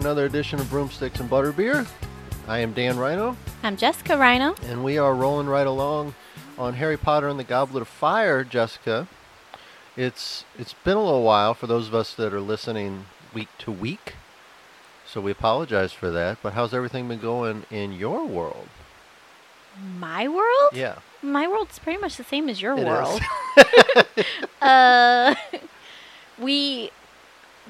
Welcome back to another edition of Broomsticks and Butterbeer. I am Dan Rhino, I'm Jessica Rhino. and we are rolling right along on Harry Potter and the Goblet of Fire, Jessica. It's it's been a little while for those of us that are listening week to week. So we apologize for that, but how's everything been going in your world? My world? Yeah. My world's pretty much the same as your it world. uh, we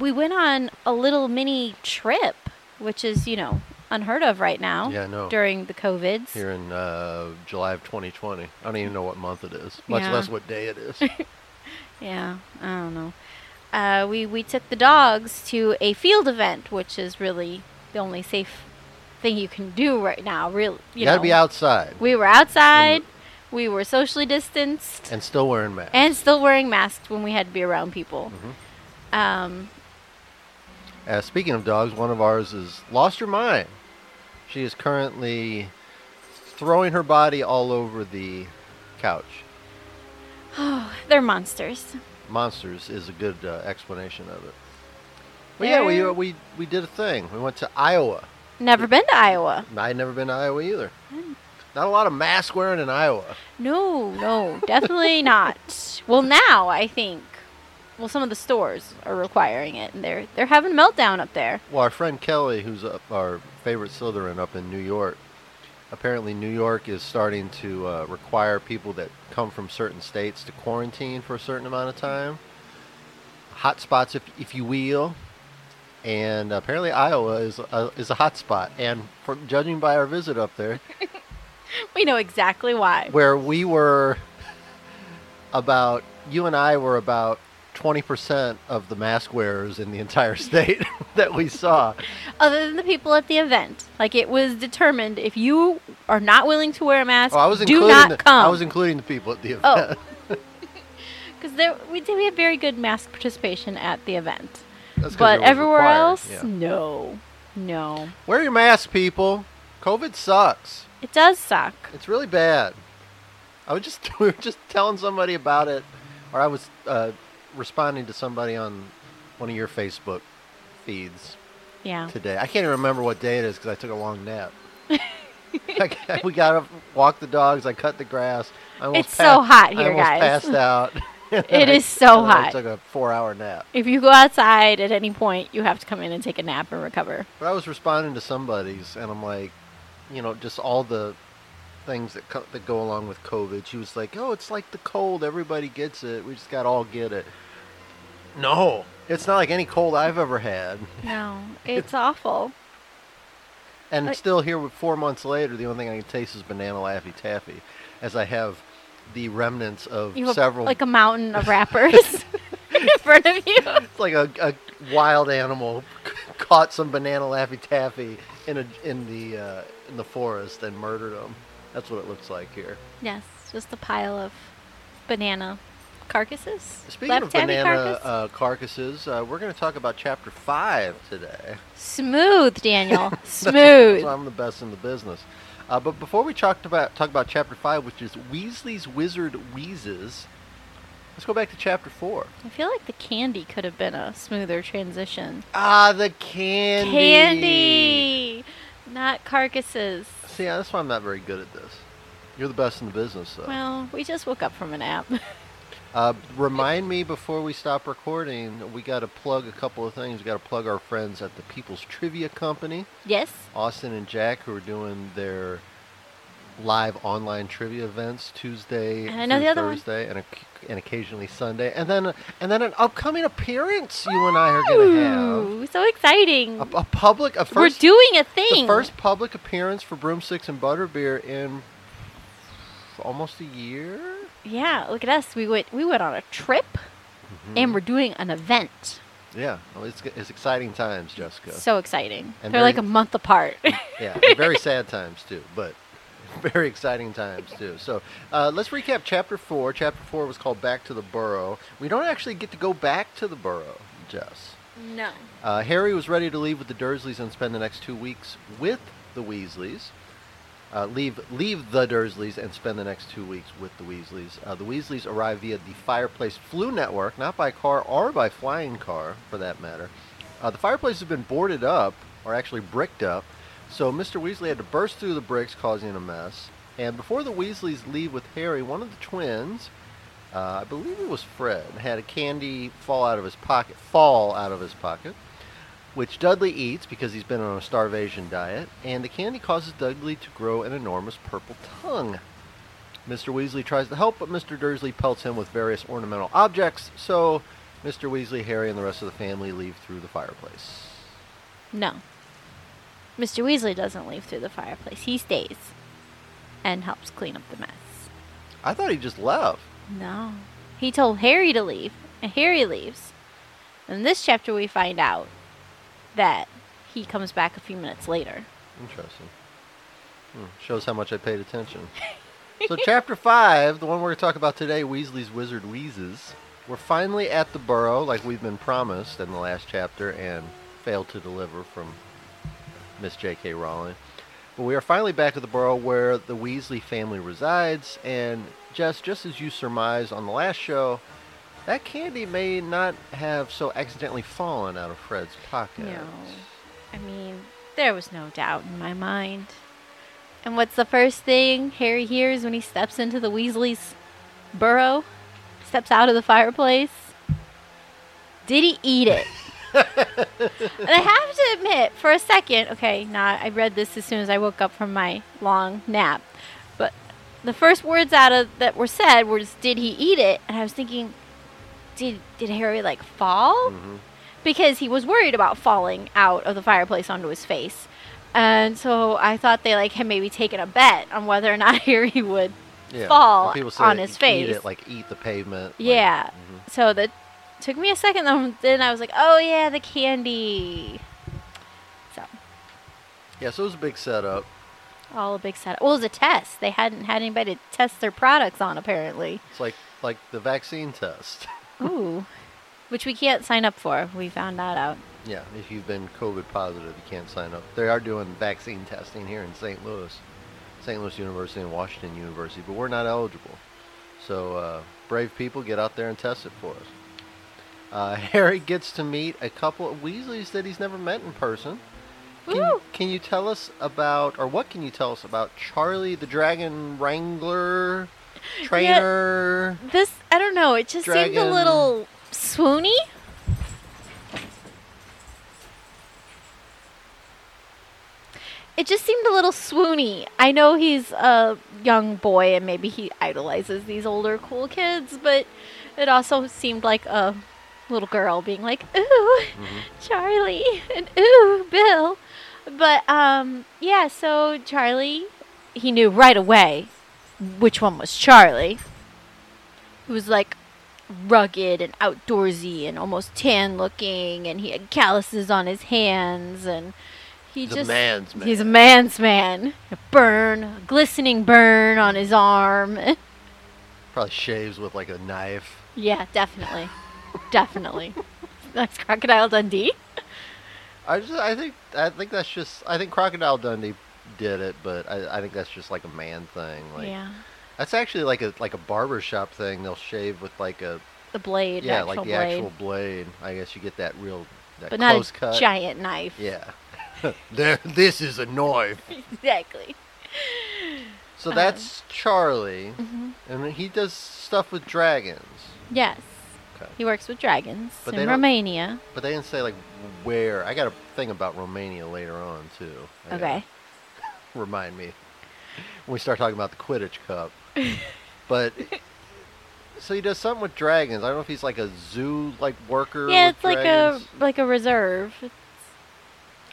we went on a little mini trip, which is you know unheard of right now yeah, no. during the covids. Here in uh, July of 2020. I don't even know what month it is, much Yeah. less what day it is. Yeah, I don't know. Uh, we we took the dogs to a field event, which is really the only safe thing you can do right now. Real, you, you gotta know. be outside We were outside. We were socially distanced. and still wearing masks. and still wearing masks when we had to be around people. Mhm. Um, Uh, speaking of dogs, one of ours is lost her mind. She is currently throwing her body all over the couch. Oh, they're monsters. Monsters is a good uh, explanation of it. Well, yeah, we, uh, we we did a thing. We went to Iowa. Never been to Iowa. I'd never been to Iowa either. Hmm. Not a lot of mask wearing in Iowa. No, no, definitely not. Well, now I think. Well, some of the stores are requiring it, and they're they're having a meltdown up there. Well, our friend Kelly, who's up, our favorite Slytherin up in New York, apparently New York is starting to uh, require people that come from certain states to quarantine for a certain amount of time. Hot spots, if, if you will. And apparently Iowa is a, is a hot spot. And from judging by our visit up there, We know exactly why. where we were about, you and I were about 20% of the mask wearers in the entire state that we saw. Other than the people at the event, like it was determined, if you are not willing to wear a mask, Oh, I was do including not the, come. I was including the people at the Oh. event. Because there we did we have very good mask participation at the event, but everywhere required, else, yeah. no, no. Wear your mask, people. COVID sucks. It does suck. It's really bad. I was just we were just telling somebody about it, or I was uh, responding to somebody on one of your Facebook feeds Yeah. today. I can't even remember what day it is because I took a long nap. I- we got to walk the dogs. I cut the grass. I It's so hot I here, almost guys. passed out. It is so And then I hot. took a four-hour nap. If you go outside at any point, you have to come in and take a nap and recover. But I was responding to somebody's, and I'm like, you know, just all the things that co- that go along with COVID. She was like, "Oh, it's like the cold. Everybody gets it. We just got to all get it." No, it's not like any cold I've ever had. No, it's awful. And I- still here, with four months later, the only thing I can taste is banana laffy taffy, as I have the remnants of You have several. like a mountain of wrappers in front of you. it's like a, a wild animal caught some banana laffy taffy in a in the uh, in the forest and murdered them. That's what it looks like here. Yes, just a pile of banana carcasses. Speaking Left of banana carcass? uh, carcasses, uh, we're going to talk about chapter five today. Smooth, Daniel. Smooth. I'm the best in the business. Uh, but before we talk about talk about chapter five, which is Weasley's Wizard Wheezes, let's go back to chapter four. I feel like the candy could have been a smoother transition. Ah, the candy. Candy, not carcasses. See, that's why I'm not very good at this. You're the best in the business, though. Well, we just woke up from a nap. Uh, remind me before we stop recording, we got to plug a couple of things. We got to plug our friends at the People's Trivia Company, yes. Austin and Jack, who are doing their live online trivia events Tuesday And I know through the other one. Thursday, and, oc- and occasionally Sunday, and then and then an upcoming appearance you and I are going to have. So exciting. A, a public, a We're first, doing a the thing. first public appearance for Broomsticks and Butterbeer in almost a year. Yeah, look at us. We went we went on a trip Mm-hmm. and we're doing an event. Yeah, well, it's it's exciting times, Jessica. So exciting. And They're like a month apart. yeah, very sad times too, but very exciting times too. So uh, let's recap chapter four. Chapter four was called "Back to the Burrow." We don't actually get to go back to the Burrow, Jess. no. Uh, Harry was ready to leave with the Dursleys and spend the next two weeks with the Weasleys. Uh, leave leave the Dursleys and spend the next two weeks with the Weasleys. Uh, the Weasleys arrive via the Fireplace Floo Network, not by car or by flying car, for that matter, Uh, the fireplace has been boarded up, or actually bricked up, so Mr. Weasley had to burst through the bricks, causing a mess. And before the Weasleys leave with Harry, one of the twins, uh, I believe it was Fred, had a candy fall out of his pocket, fall out of his pocket, which Dudley eats because he's been on a starvation diet, and the candy causes Dudley to grow an enormous purple tongue. Mr. Weasley tries to help, but Mr. Dursley pelts him with various ornamental objects, so Mr. Weasley, Harry, and the rest of the family leave through the fireplace. No. Mr. Weasley doesn't leave through the fireplace. He stays and helps clean up the mess. I thought he just left. No. He told Harry to leave, and Harry leaves. In this chapter, we find out that he comes back a few minutes later. Interesting. Hmm, shows how much I paid attention. so, chapter five, the one we're going to talk about today, Weasley's Wizard Wheezes. We're finally at the Burrow, like we've been promised in the last chapter, and failed to deliver from Miss J.K. Rowling. But we are finally back at the Burrow where the Weasley family resides, and Jess, just as you surmised on the last show, that candy may not have so accidentally fallen out of Fred's pocket. No. I mean, there was no doubt in my mind. And what's the first thing Harry hears when he steps into the Weasley's burrow? Steps out of the fireplace? Did he eat it? and I have to admit, for a second, okay, now I read this as soon as I woke up from my long nap, but the first words out of that were said was, "Did he eat it?" And I was thinking, did did Harry like fall? hmm because he was worried about falling out of the fireplace onto his face. And so I thought they like had maybe taken a bet on whether or not Harry would. Yeah. fall when people say on his Eat face. it, like eat the pavement. like- Yeah. Mhm. So that took me a second. Then then I was like, oh yeah, the candy. So Yeah, so it was a big setup. all a big setup. Well, it was a test. They hadn't had anybody to test their products on apparently. It's like like the vaccine test. Ooh, which we can't sign up for. We found that out. yeah, if you've been COVID positive, you can't sign up. They are doing vaccine testing here in St. Louis, St. Louis University and Washington University, but we're not eligible. So uh, brave people, get out there and test it for us. Uh, Harry gets to meet a couple of Weasleys that he's never met in person. Can, Woo! can you tell us about, or what can you tell us about Charlie the Dragon Wrangler, trainer? This I don't know. It just seemed a little swoony. It just seemed a little swoony. I know he's a young boy and maybe he idolizes these older cool kids, but it also seemed like a little girl being like, "Ooh, Mhm. Charlie," and "Ooh, Bill." But um, yeah. So Charlie, he knew right away which one was Charlie. He was like rugged and outdoorsy and almost tan looking, and he had calluses on his hands, and he He's a just man's man. He's a man's man. A burn, a glistening burn on his arm. Probably shaves with like a knife. yeah, definitely, definitely. That's Crocodile Dundee. I just, I think, I think that's just, I think Crocodile Dundee did it, but I, I think that's just like a man thing. Like, yeah, that's actually like a like a barber shop thing. They'll shave with like a, the blade. yeah, actual like the blade, actual blade. I guess you get that real, that but not a cut. giant knife. Yeah. there, this is a knife. exactly. So Um, that's Charlie, hmm and he does stuff with dragons. Yes, Okay. he works with dragons But in Romania. But they didn't say like where. I got a thing about Romania later on too. I Okay. Remind me when we start talking about the Quidditch Cup. but so he does something with dragons. I don't know if he's like a zoo like worker. Yeah, it's like a like a reserve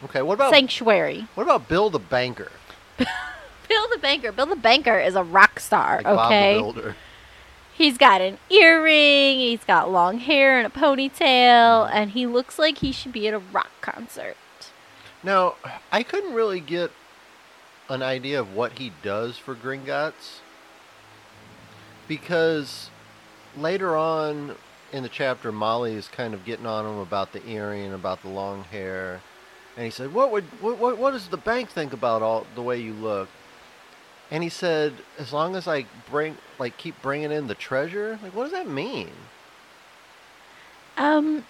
Okay, what about sanctuary. what about Bill the banker? Bill the banker. Bill the banker is a rock star. Like okay. He's got an earring, he's got long hair and a ponytail, Mm-hmm. and he looks like he should be at a rock concert. Now, I couldn't really get an idea of what he does for Gringotts because later on in the chapter, Molly is kind of getting on him about the earring and about the long hair, and he said, "What would what what, what does the bank think about all the way you look?" And he said, "As long as I bring like keep bringing in the treasure, like what does that mean?" Um,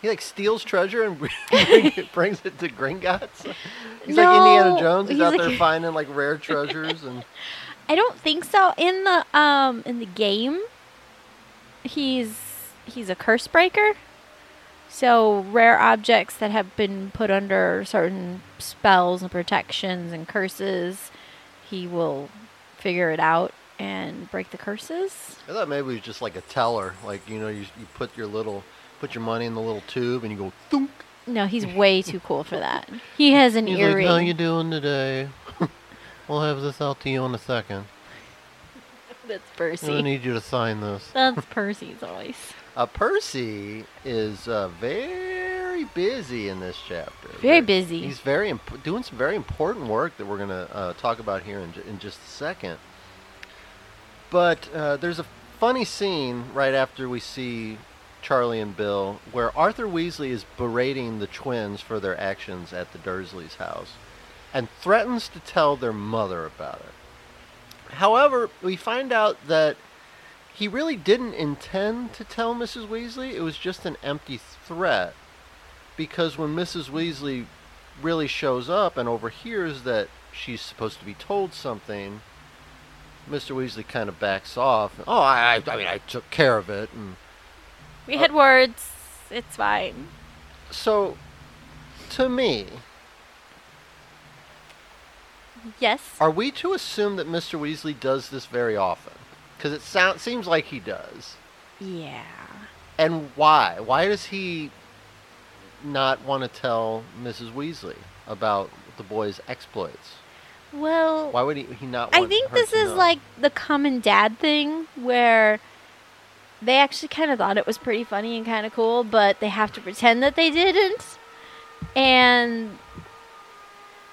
He like steals treasure and brings it to Gringotts. He's like Indiana Jones. He's, he's out like- there finding like rare treasures and I don't think so. In the um in the game, he's he's a curse breaker. So rare objects that have been put under certain spells and protections and curses, he will figure it out and break the curses. I thought maybe it was just like a teller. Like you know, you you put your little put your money in the little tube and you go thunk. No, he's way too cool for that. He has an He's earring. like, "How you doing today? we'll have this out to you in a second. That's Percy. I need you to sign this." That's Percy's voice. Uh, Percy is uh, very busy in this chapter. Very busy. He's very imp- doing some very important work that we're going to uh, talk about here in, ju- in just a second. But uh, there's a funny scene right after we see Charlie and Bill where Arthur Weasley is berating the twins for their actions at the Dursleys' house and threatens to tell their mother about it. However, we find out that he really didn't intend to tell Mrs. Weasley. It was just an empty threat. Because when Mrs. Weasley really shows up and overhears that she's supposed to be told something, Mr. Weasley kind of backs off. Oh, I, I, I mean, I took care of it. And We had uh, words. It's fine. so, to me, Yes. are we to assume that Mr. Weasley does this very often? Because it sound, seems like he does. Yeah. And why? Why does he not want to tell Mrs. Weasley about the boy's exploits? Well, Why would he, he not I think this is know? like the common dad thing where they actually kind of thought it was pretty funny and kind of cool, but they have to pretend that they didn't. And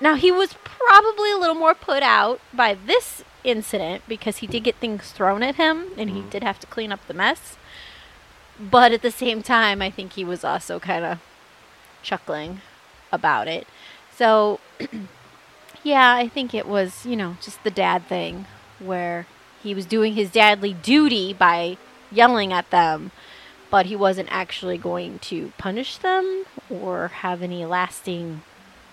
now he was probably a little more put out by this incident because he did get things thrown at him and he Mhm. did have to clean up the mess. But at the same time, I think he was also kind of chuckling about it. So, yeah, I think it was, you know, just the dad thing where he was doing his dadly duty by yelling at them, but he wasn't actually going to punish them or have any lasting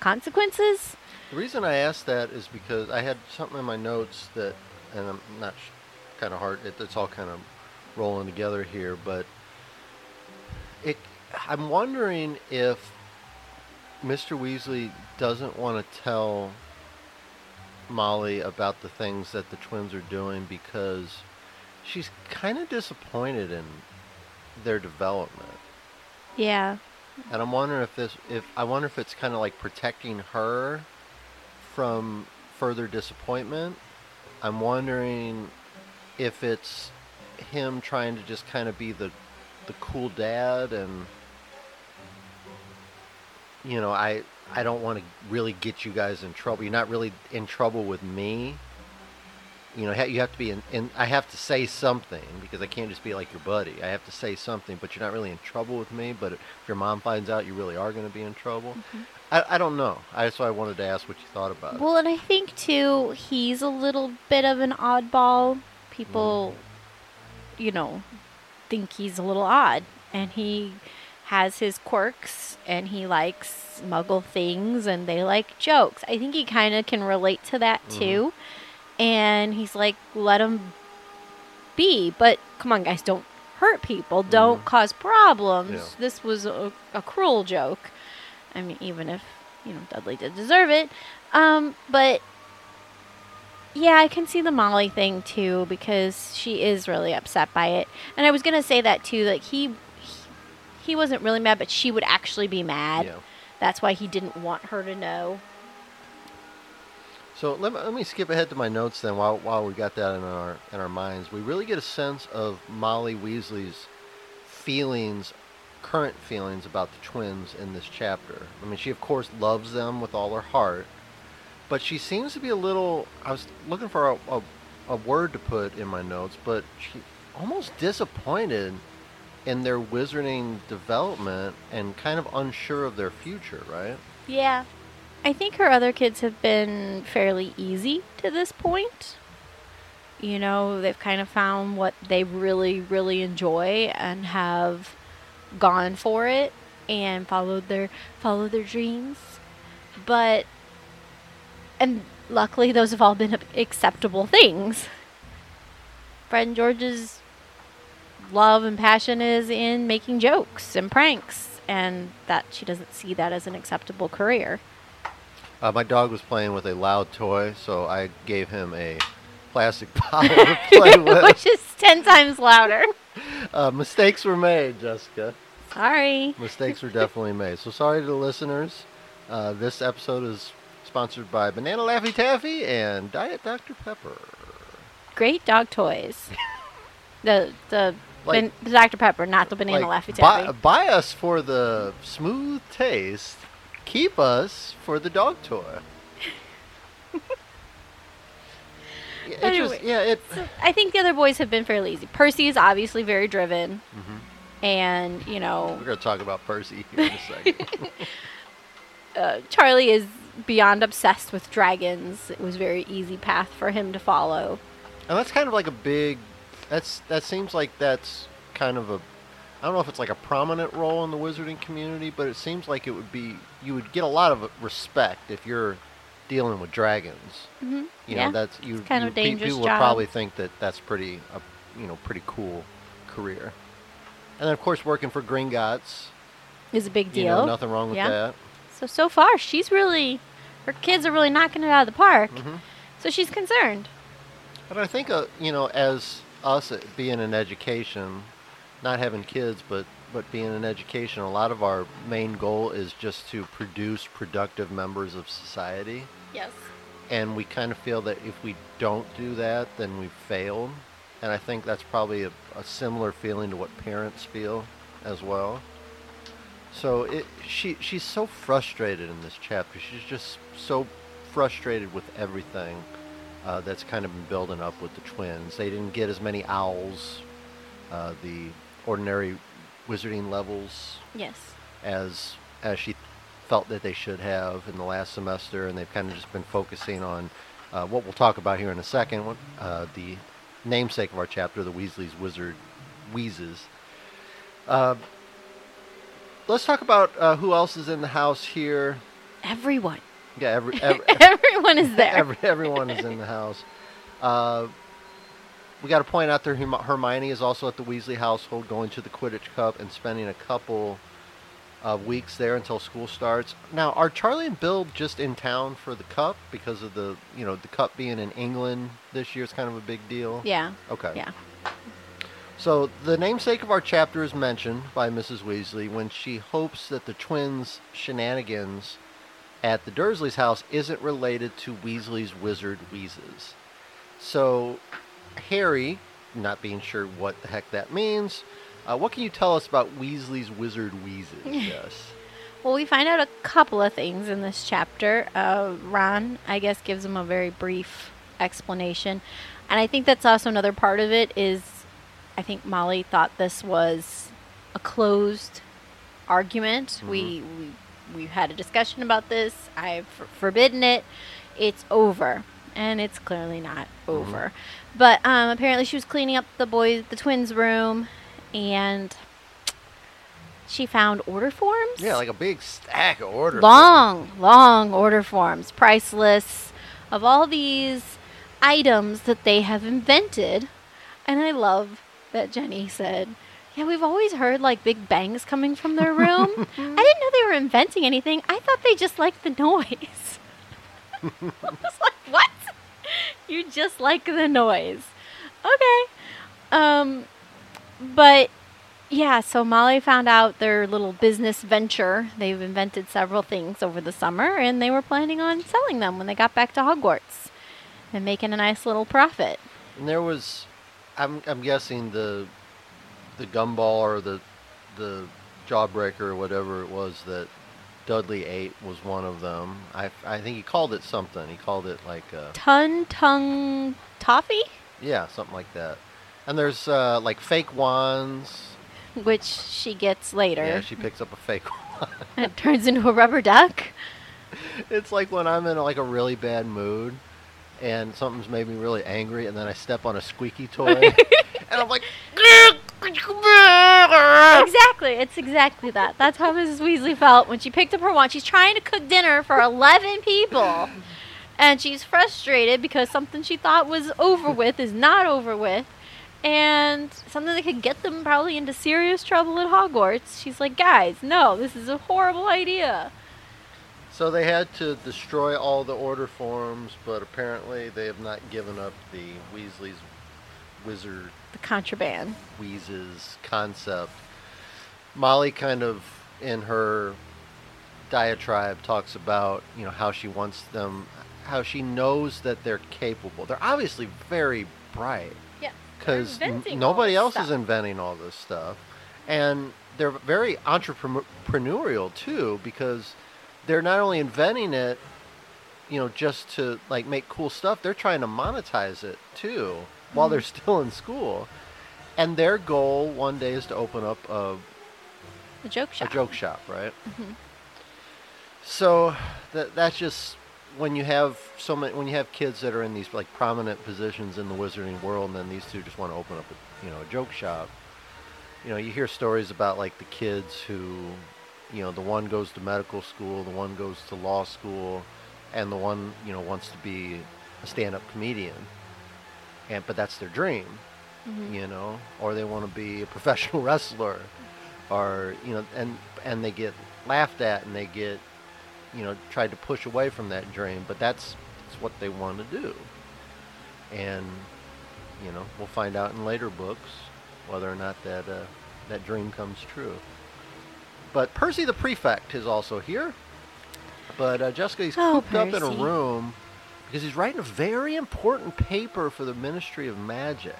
consequences. The reason I asked that is because I had something in my notes that, and I'm not sh- kind of hard. It, it's all kind of rolling together here, but it. I'm wondering if Mr. Weasley doesn't want to tell Molly about the things that the twins are doing because she's kind of disappointed in their development. Yeah. And I'm wondering if this, if I wonder if it's kind of like protecting her from further disappointment. I'm wondering if it's him trying to just kind of be the, the cool dad, and you know, I I don't want to really get you guys in trouble. You're not really in trouble with me. You know, you have to be in, in. I have to say something because I can't just be like your buddy. I have to say something, but you're not really in trouble with me. But if your mom finds out, you really are going to be in trouble. Mm-hmm. I, I don't know. I, that's I wanted to ask what you thought about it. Well, and I think too, he's a little bit of an oddball. People, mm. you know, think he's a little odd, and he has his quirks, and he likes muggle things, and they like jokes. I think he kind of can relate to that Mhm. too, and he's like, let him be. But come on, guys, don't hurt people. Don't cause problems. Yeah. This was a, a cruel joke. I mean, even if you know Dudley did deserve it, um, but yeah, I can see the Molly thing too because she is really upset by it. And I was gonna say that too, like he, he wasn't really mad, but she would actually be mad. Yeah. That's why he didn't want her to know. So let me, let me skip ahead to my notes then. While while we got that in our in our minds, we really get a sense of Molly Weasley's feelings, current feelings about the twins in this chapter. I mean, she of course loves them with all her heart, but she seems to be a little. I was looking for a, a, a word to put in my notes, but she almost disappointed in their wizarding development and kind of unsure of their future. Right? Yeah. I think her other kids have been fairly easy to this point. You know, they've kind of found what they really, really enjoy and have gone for it. and followed their followed their dreams. But and luckily those have all been acceptable things. Fred and George's love and passion is in making jokes and pranks and that she doesn't see that as an acceptable career. Uh, my dog was playing with a loud toy, so I gave him a plastic bottle to play with. Which is 10 times louder. Uh, mistakes were made, Jessica. Sorry. Mistakes were definitely made. So sorry to the listeners. Uh, this episode is sponsored by Banana Laffy Taffy and Diet Dr. Pepper. Great dog toys. the the, Like- the Dr. Pepper, not the banana Like, Laffy Taffy. buy us for the smooth taste. Keep us for the dog toy. Yeah, it just, Anyway, yeah, it. So I think the other boys have been fairly easy. Percy is obviously very driven, Mhm. and you know We're gonna talk about Percy here in a second. uh, Charlie is beyond obsessed with dragons. It was a very easy path for him to follow. And that's kind of like a big. That's that seems like that's kind of a. I don't know if it's like a prominent role in the wizarding community, but it seems like it would be. You would get a lot of respect if you're dealing with dragons. Mm-hmm. You yeah, know, that's you. kind you of dangerous People job. would probably think that that's pretty, a, you know, pretty cool career. And then of course working for Gringotts. is a big You deal. know, nothing wrong with Yeah. that. So so far, she's really her kids are really knocking it out of the park. hmm So she's concerned. But I think, uh, you know, as us uh, being in education, not having kids, but but being in education, a lot of our main goal is just to produce productive members of society. Yes. And we kind of feel that if we don't do that, then we've failed. And I think that's probably a, a similar feeling to what parents feel as well. So it, she she's so frustrated in this chapter. She's just so frustrated with everything uh, that's kind of been building up with the twins. They didn't get as many owls, uh, the ordinary wizarding levels Yes. as as she felt that they should have in the last semester, and they've kind of just been focusing on uh, what we'll talk about here in a second. Uh, the namesake of our chapter, the Weasley's Wizard Wheezes. Uh, let's talk about uh, who else is in the house here. Everyone. Yeah, every, every, Everyone is there. Every, everyone is in the house. Uh, we got to point out there Hermione is also at the Weasley household, going to the Quidditch Cup and spending a couple of weeks there until school starts. Now, are Charlie and Bill just in town for the Cup because of the you know the Cup being in England this year is kind of a big deal? yeah. Okay. Yeah. So the namesake of our chapter is mentioned by Mrs. Weasley when she hopes that the twins' shenanigans at the Dursleys' house isn't related to Weasley's wizard wheezes. So Harry, not being sure what the heck that means, uh, what can you tell us about Weasley's wizard wheezes? yes. Well, we find out a couple of things in this chapter. Uh, Ron, I guess, gives him a very brief explanation, and I think that's also another part of it. Is I think Molly thought this was a closed argument. We, we we had a discussion about this. I've forbidden it. It's over, and it's clearly not over. But um, apparently, she was cleaning up the boys, the twins' room, and she found order forms. Yeah, like a big stack of orders. long, long order forms, priceless, of all these items that they have invented. And I love that Ginny said, Yeah, we've always heard like big bangs coming from their room. I didn't know they were inventing anything. I thought they just liked the noise. I was like, What? You just like the noise. Okay. Um, but yeah, so Molly found out their little business venture. They've invented several things over the summer, and they were planning on selling them when they got back to Hogwarts and making a nice little profit. And there was, I'm, I'm guessing the, the gumball or the, the jawbreaker or whatever it was that Dudley ate was one of them. I, I think he called it something. He called it like, a Ton tongue toffee, yeah, something like that. And there's uh, like fake wands. which she gets later. Yeah, she picks up a fake wand. it turns into a rubber duck. it's like when I'm in like a really bad mood and something's made me really angry and then I step on a squeaky toy and I'm like! Exactly. It's exactly that. That's how Mrs. Weasley felt when she picked up her wand. She's trying to cook dinner for 11 people. And she's frustrated because something she thought was over with is not over with. And something that could get them probably into serious trouble at Hogwarts. She's like, guys, no, this is a horrible idea. So they had to destroy all the order forms, but apparently they have not given up the Weasley's wizard The contraband. Wheezes concept. Molly kind of in her diatribe talks about, you know, how she wants them how she knows that they're capable. They're obviously very bright Yeah. because inventing all nobody else is inventing all this stuff. And they're very entrepreneurial too because they're not only inventing it, you know, just to like make cool stuff, they're trying to monetize it too while they're Mm-hmm. still in school. And their goal one day is to open up a, The joke shop. a joke shop, right? Mhm. So that that's just when you have so many when you have kids that are in these like prominent positions in the wizarding world, and then these two just want to open up a you know a joke shop. You know, you hear stories about like the kids who, you know, the one goes to medical school, the one goes to law school, and the one you know wants to be a stand-up comedian. And but that's their dream Mhm. you know, or they want to be a professional wrestler, or you know, and and they get laughed at and they get, you know, tried to push away from that dream, but that's that's what they want to do, and you know, we'll find out in later books whether or not that uh, that dream comes true. But Percy the prefect is also here, but uh, Jessica he's Oh, cooped up in a room because he's writing a very important paper for the Ministry of Magic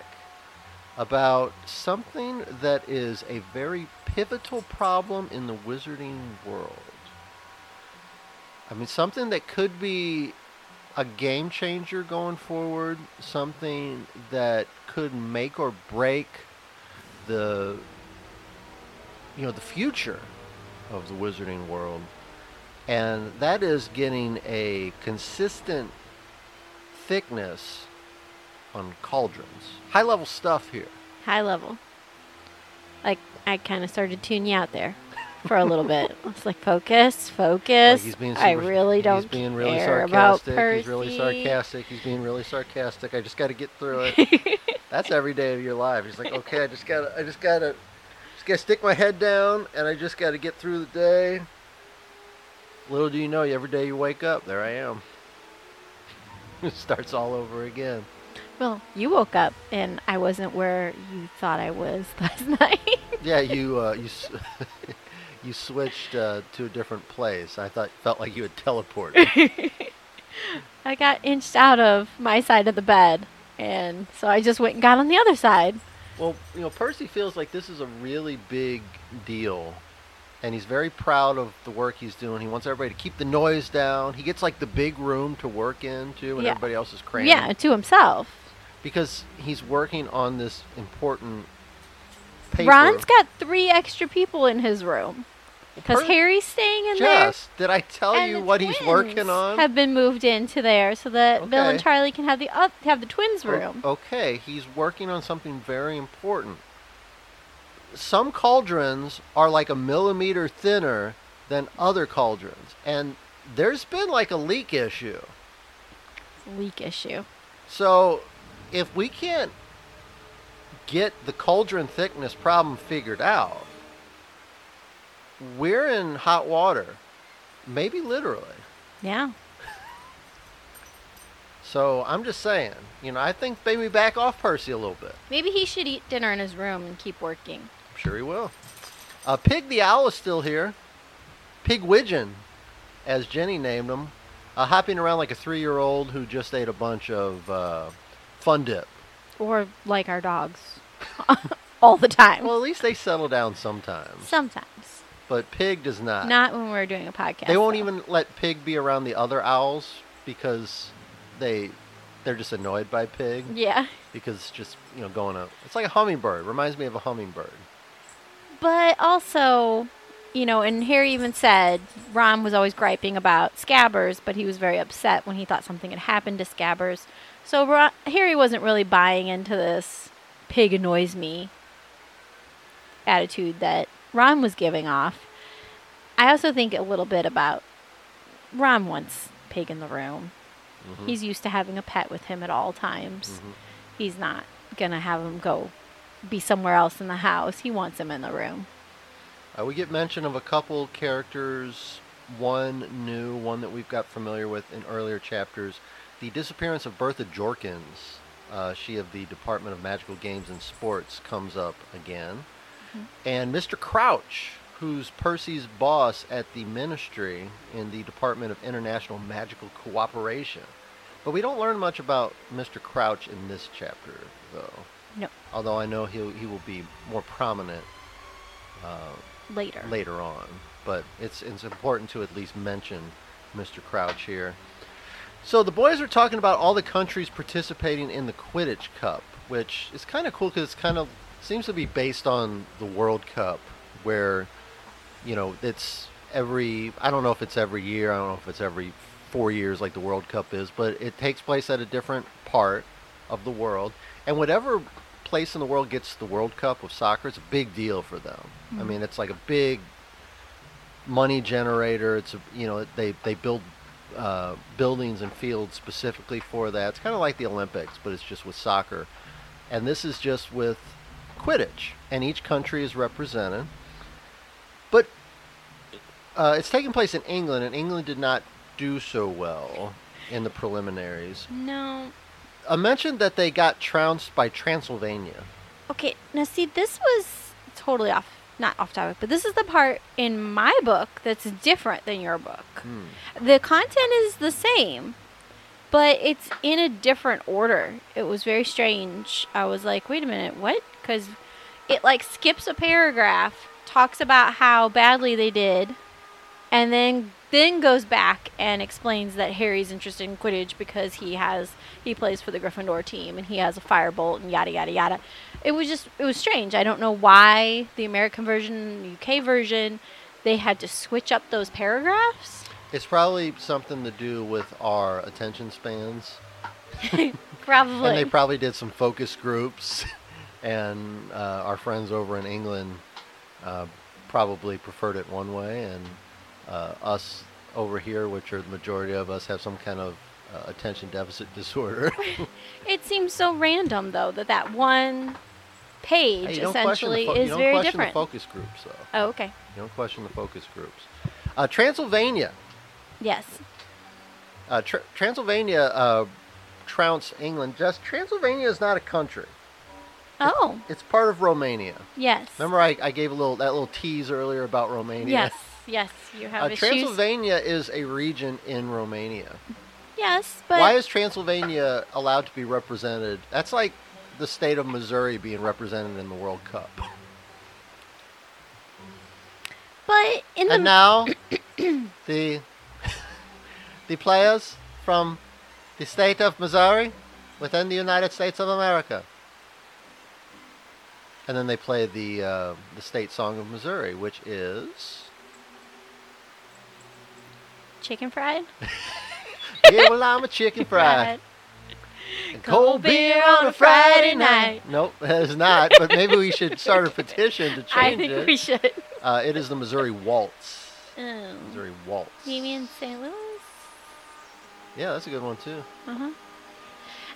about something that is a very pivotal problem in the wizarding world. I mean, something that could be a game changer going forward, something that could make or break the you know, the future of the wizarding world. And that is getting a consistent thickness on cauldrons. High level stuff here. High level. Like, I kind of started to tune you out there for a little bit. It's like, focus, focus. Like he's being super, I really don't He's being really care about sarcastic. Percy. He's really sarcastic. He's being really sarcastic. I just got to get through it. That's every day of your life. He's like, okay, I just gotta, I just gotta, just gotta stick my head down, and I just gotta get through the day. Little do you know, every day you wake up, there I am. It starts all over again. Well, you woke up and I wasn't where you thought I was last night. Yeah, you, uh, you, s- you switched uh, to a different place. I thought, felt like you had teleported. I got inched out of my side of the bed, and so I just went and got on the other side. Well, you know, Percy feels like this is a really big deal. And he's very proud of the work he's doing. He wants everybody to keep the noise down. He gets like the big room to work in too when Yeah. everybody else is crammed. Yeah, to himself. Because he's working on this important paper. Ron's got three extra people in his room because Per- Harry's staying in there. Jess, did I tell you what he's working on? Have been moved into there so that Bill and Charlie can have the up have the twins O- room. Okay, he's working on something very important. Some cauldrons are like a millimeter thinner than other cauldrons, and there's been like a leak issue. Leak issue. So, if we can't get the cauldron thickness problem figured out, we're in hot water. Maybe literally. Yeah. So, I'm just saying, you know, I think maybe back off Percy a little bit. Maybe he should eat dinner in his room and keep working. Sure he will. Uh, Pig the Owl is still here. Pigwidgeon, as Ginny named him, uh, hopping around like a three year old who just ate a bunch of uh, Fun Dip. Or like our dogs. All the time. Well, at least they settle down sometimes. Sometimes. But Pig does not. Not when we're doing a podcast. they won't though. even let Pig be around the other owls because they they're just annoyed by Pig Yeah. because it's just you know going up. It's like a hummingbird. Reminds me of a hummingbird. But also, you know, and Harry even said Ron was always griping about Scabbers, but he was very upset when he thought something had happened to Scabbers. So Ron, Harry wasn't really buying into this pig annoys me attitude that Ron was giving off. I also think a little bit about Ron wants Pig in the room. Mhm. He's used to having a pet with him at all times. Mhm. He's not gonna have him go be somewhere else in the house. He wants him in the room. Uh, we get mention of a couple characters, one new, one that we've got familiar with in earlier chapters. The disappearance of Bertha Jorkins, uh, she of the Department of Magical Games and Sports, comes up again. And Mr. Crouch, who's Percy's boss at the Ministry in the Department of International Magical Cooperation. But we don't learn much about Mr. Crouch in this chapter, though. No, Although I know he he will be more prominent uh, later. later on. But it's it's important to at least mention Mr. Crouch here. So the boys are talking about all the countries participating in the Quidditch Cup, which is kind of cool because it's kind of seems to be based on the World Cup, where you know it's every I don't know if it's every year, I don't know if it's every four years like the World Cup is, but it takes place at a different part of the world, and whatever place in the world gets the World Cup of soccer, it's a big deal for them. I mean, it's like a big money generator. It's a, you know they they build uh, buildings and fields specifically for that. It's kind of like the Olympics, but it's just with soccer, and this is just with Quidditch, and each country is represented. But uh, it's taking place in England, and England did not do so well in the preliminaries. No. I mentioned that they got trounced by Transylvania. Okay, now see, this was totally off, not off topic, but this is the part in my book that's different than your book. Hmm. The content is the same, but it's in a different order. It was very strange. I was like, wait a minute, what? Because it like skips a paragraph, talks about how badly they did, and then then goes back and explains that Harry's interested in Quidditch because he has he plays for the Gryffindor team and he has a firebolt and yada yada yada. It was just it was strange. I don't know why the American version, the UK version, they had to switch up those paragraphs. It's probably something to do with our attention spans. Probably. And they probably did some focus groups, and uh, our friends over in England uh, probably preferred it one way, and uh, us over here, which are the majority of us, have some kind of uh, attention deficit disorder. it seems so random though that that one page Hey, you don't question the essentially fo- is don't very question different. the focus groups, though. oh, okay. You don't question the focus groups. Uh, Transylvania. Yes. Uh, Tr- Transylvania uh, trounced England. Just Transylvania is not a country. Oh, It's part of Romania. yes. Remember, I, I gave a little that little tease earlier about Romania. Yes. Yes. You have Uh, issues. Transylvania is a region in Romania. Yes, but Why is Transylvania allowed to be represented? That's like the state of Missouri being represented in the World Cup. but in the And now, the the players from the state of Missouri within the United States of America. And then they play the uh, the state song of Missouri, which is chicken fried. "Yeah, well, I'm a chicken fried." And Cold beer on a Friday night. Nope, that is not. But maybe we should start a petition to change it. I think it. we should. Uh, it is the Missouri Waltz. Oh. Missouri Waltz. You mean St. Louis? Yeah, that's a good one too. Uh huh.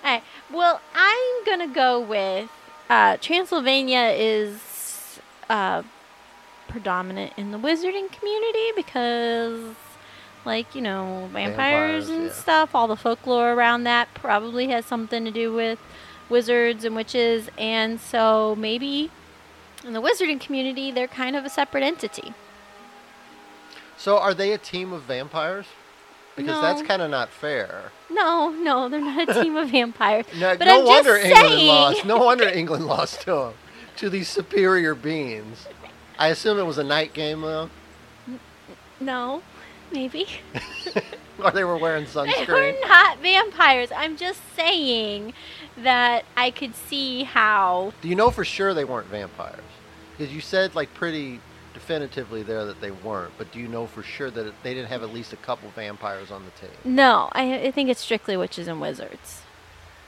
All right. Well, I'm gonna go with uh, Transylvania is uh, predominant in the wizarding community because, like you know, vampires, Vampires, and yeah. stuff. All the folklore around that probably has something to do with wizards and witches, and so maybe in the wizarding community they're kind of a separate entity. So, are they a team of vampires? Because that's kind of not fair. No, no, they're not a team of vampires. No, but no I'm wonder just England saying. lost. No wonder England lost to 'em, to these superior beings. I assume it was a night game though, No, maybe. or they were wearing sunscreen. They were not vampires. I'm just saying that I could see how. Do you know for sure they weren't vampires? Because you said like pretty definitively there that they weren't. But do you know for sure that it, they didn't have at least a couple vampires on the team? No, I, I think it's strictly witches and wizards.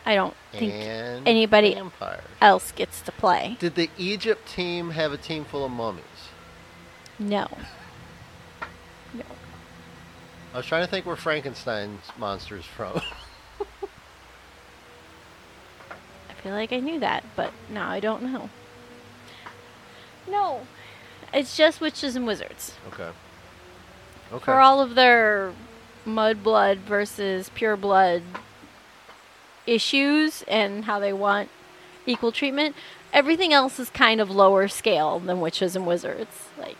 I don't think and anybody- vampires. else gets to play. Did the Egypt team have a team full of mummies? No. I was trying to think where Frankenstein's monster is from. I feel like I knew that, but now I don't know. No. It's just witches and wizards. okay. Okay. For all of their mud blood versus pure blood issues and how they want equal treatment, everything else is kind of lower scale than witches and wizards. Like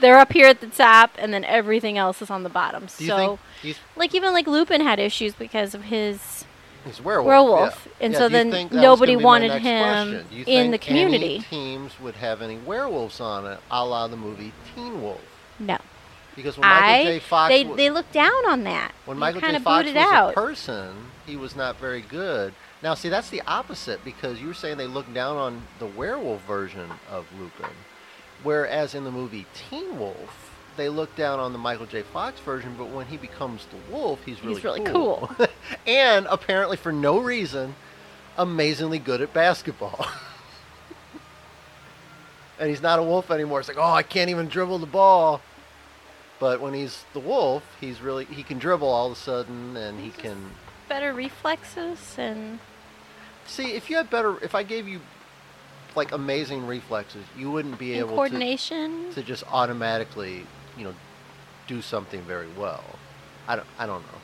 they're up here at the top and then everything else is on the bottom. do you so think like even like Lupin had issues because of his he's werewolf? werewolf, yeah. and Yeah, so then think that was nobody gonna be my wanted him. Do you in the community. teams would have any werewolves on it, a la the movie Teen Wolf? no. Because when Michael J. Fox they they looked down on that. when They Michael J. Fox was out. a person, he was not very good. Now, see, that's the opposite because you were saying they looked down on the werewolf version of Lupin, whereas in the movie Teen Wolf, they look down on the Michael J. Fox version. But when he becomes the wolf, he's really He's really cool, and apparently for no reason, amazingly good at basketball. and he's not a wolf anymore. It's like, oh, I can't even dribble the ball. But when he's the wolf, he's really he can dribble all of a sudden, and he can better reflexes and see if you had better. If I gave you like amazing reflexes, you wouldn't be and able to, coordination. to just automatically, you know, do something very well. I don't. I don't know.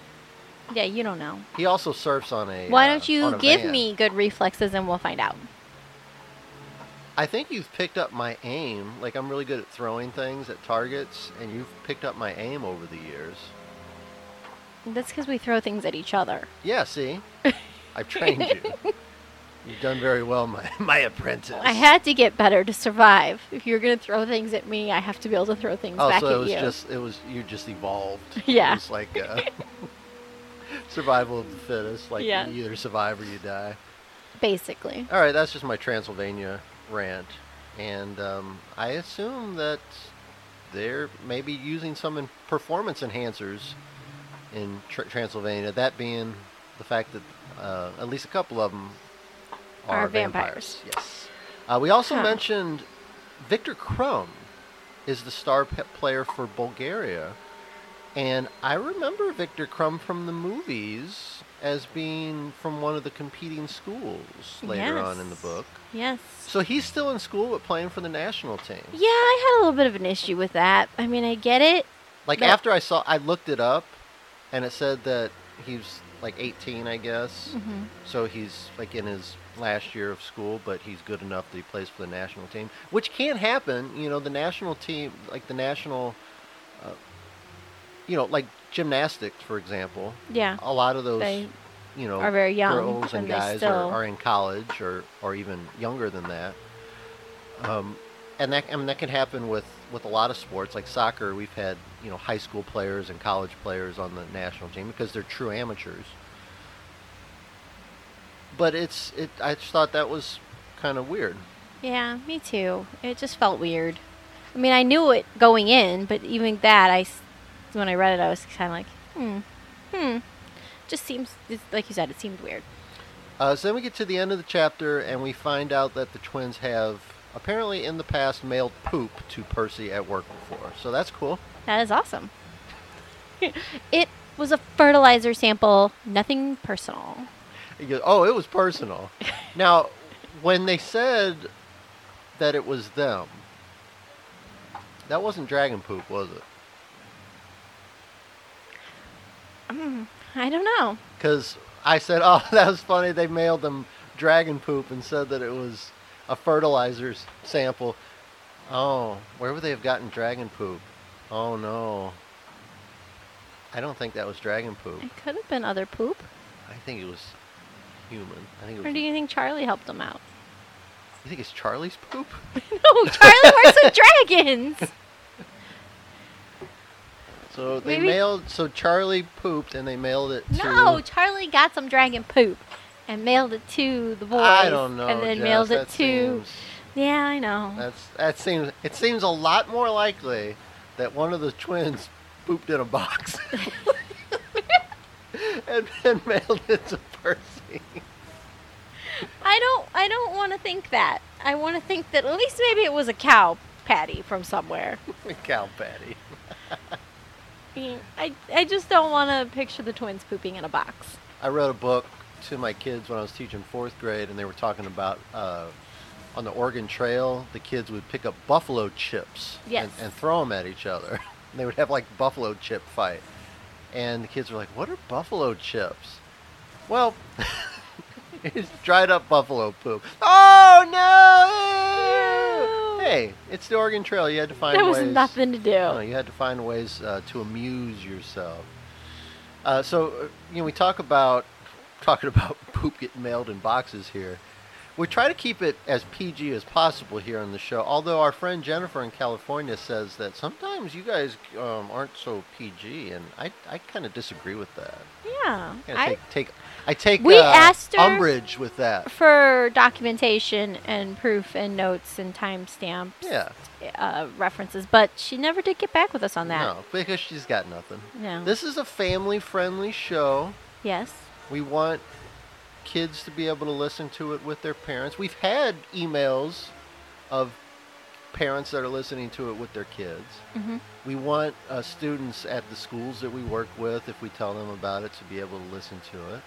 Yeah, you don't know. He also surfs on a. Why uh, don't you a give van. me good reflexes and we'll find out. I think you've picked up my aim. Like I'm really good at throwing things at targets, and you've picked up my aim over the years. That's because we throw things at each other. Yeah, see, I've trained you. You've done very well, my my apprentice. I had to get better to survive. If you're gonna throw things at me, I have to be able to throw things Oh, back so at it was you. just it was you just evolved. Yeah. It was like uh, survival of the fittest. Like Yeah. you either survive or you die. Basically. All right, that's just my Transylvania rant, and um, I assume that they're maybe using some in performance enhancers in tr- Transylvania. That being the fact that uh, at least a couple of them are, Are vampires. Yes. Uh, we also Huh. mentioned Viktor Krum is the star pe- player for Bulgaria, and I remember Viktor Krum from the movies as being from one of the competing schools later on in the book. Yes. So he's still in school but playing for the national team. Yeah, I had a little bit of an issue with that. I mean, I get it. Like after I saw, I looked it up, and it said that he's like 18, I guess. hmm So he's like in his last year of school, but he's good enough that he plays for the national team, which can happen. You know, the national team, like the national, uh, you know, like gymnastics, for example. Yeah. A lot of those, They you know, are very young, girls and and guys are, are in college or, or even younger than that. Um, and that I mean that can happen with, with a lot of sports like soccer. We've had you know high school players and college players on the national team because they're true amateurs. But it's it. I just thought that was kind of weird. Yeah, me too. It just felt weird. I mean, I knew it going in, but even that, I when I read it, I was kind of like, hmm, hmm. Just seems, it's- like you said, it seemed weird. Uh, so then we get to the end of the chapter and we find out that the twins have apparently in the past mailed poop to Percy at work before. So that's cool. That is awesome. it was a fertilizer sample, nothing personal. He goes, oh, it was personal. now, when they said that it was them, that wasn't dragon poop, was it? Mm, I don't know. Because I said, oh, that was funny. They mailed them dragon poop and said that it was a fertilizer sample. Oh, where would they have gotten dragon poop? Oh, no. I don't think that was dragon poop. It could have been other poop. I think it was human. I think Or do you think Charlie helped them out? you think it's Charlie's poop? no, Charlie works with dragons. So they Maybe- mailed. So Charlie pooped, and they mailed it to. No, Charlie got some dragon poop and mailed it to the boys. I don't know. And then Jess, mailed it that to. Seems, Yeah, I know. that's that seems. It seems a lot more likely that one of the twins pooped in a box and then mailed it to Percy. I don't. I don't want to think that. I want to think that at least maybe it was a cow patty from somewhere. A cow patty. I I, I just don't want to picture the twins pooping in a box. I wrote a book to my kids when I was teaching fourth grade, and they were talking about uh, on the Oregon Trail, the kids would pick up buffalo chips Yes. and, and throw them at each other. And they would have like buffalo chip fight, and the kids were like, "What are buffalo chips?" Well, it's dried up buffalo poop. Oh no! Hey, it's the Oregon Trail. You had to find There was ways. nothing to do. No, you had to find ways uh, to amuse yourself. Uh, so, uh, you know, we talk about talking about poop getting mailed in boxes here. We try to keep it as PG as possible here on the show. Although our friend Jennifer in California says that sometimes you guys um, aren't so PG, and I, I kind of disagree with that. Yeah. I, take, take I take We uh, asked her- umbrage with that. for documentation and proof and notes and timestamps, Yeah, uh, references, but she never did get back with us on that. no, because she's got nothing. No. This is a family-friendly show. yes. We want kids to be able to listen to it with their parents. We've had emails of parents that are listening to it with their kids. hmm We want uh, students at the schools that we work with, if we tell them about it, to be able to listen to it.